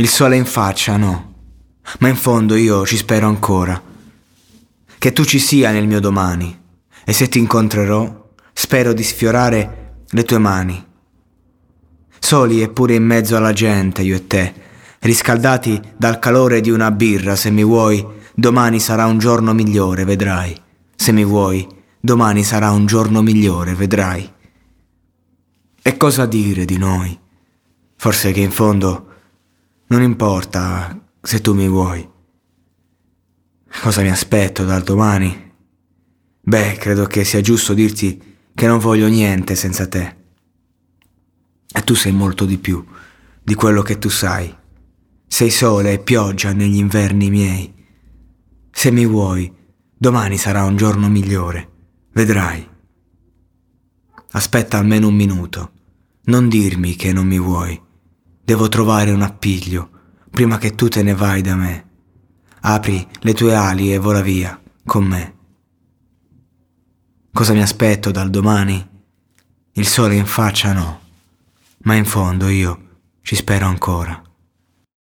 Il sole in faccia, no. Ma in fondo io ci spero ancora. Che tu ci sia nel mio domani. E se ti incontrerò, spero di sfiorare le tue mani. Soli eppure in mezzo alla gente, io e te, riscaldati dal calore di una birra, se mi vuoi, domani sarà un giorno migliore, vedrai. Se mi vuoi, domani sarà un giorno migliore, vedrai. E cosa dire di noi? Forse che in fondo non importa se tu mi vuoi. Cosa mi aspetto dal domani? Beh, credo che sia giusto dirti che non voglio niente senza te. E tu sei molto di più di quello che tu sai. Sei sole e pioggia negli inverni miei. Se mi vuoi, domani sarà un giorno migliore. Vedrai. Aspetta almeno un minuto. Non dirmi che non mi vuoi. Devo trovare un appiglio prima che tu te ne vai da me. Apri le tue ali e vola via con me. Cosa mi aspetto dal domani? Il sole in faccia no, ma in fondo io ci spero ancora.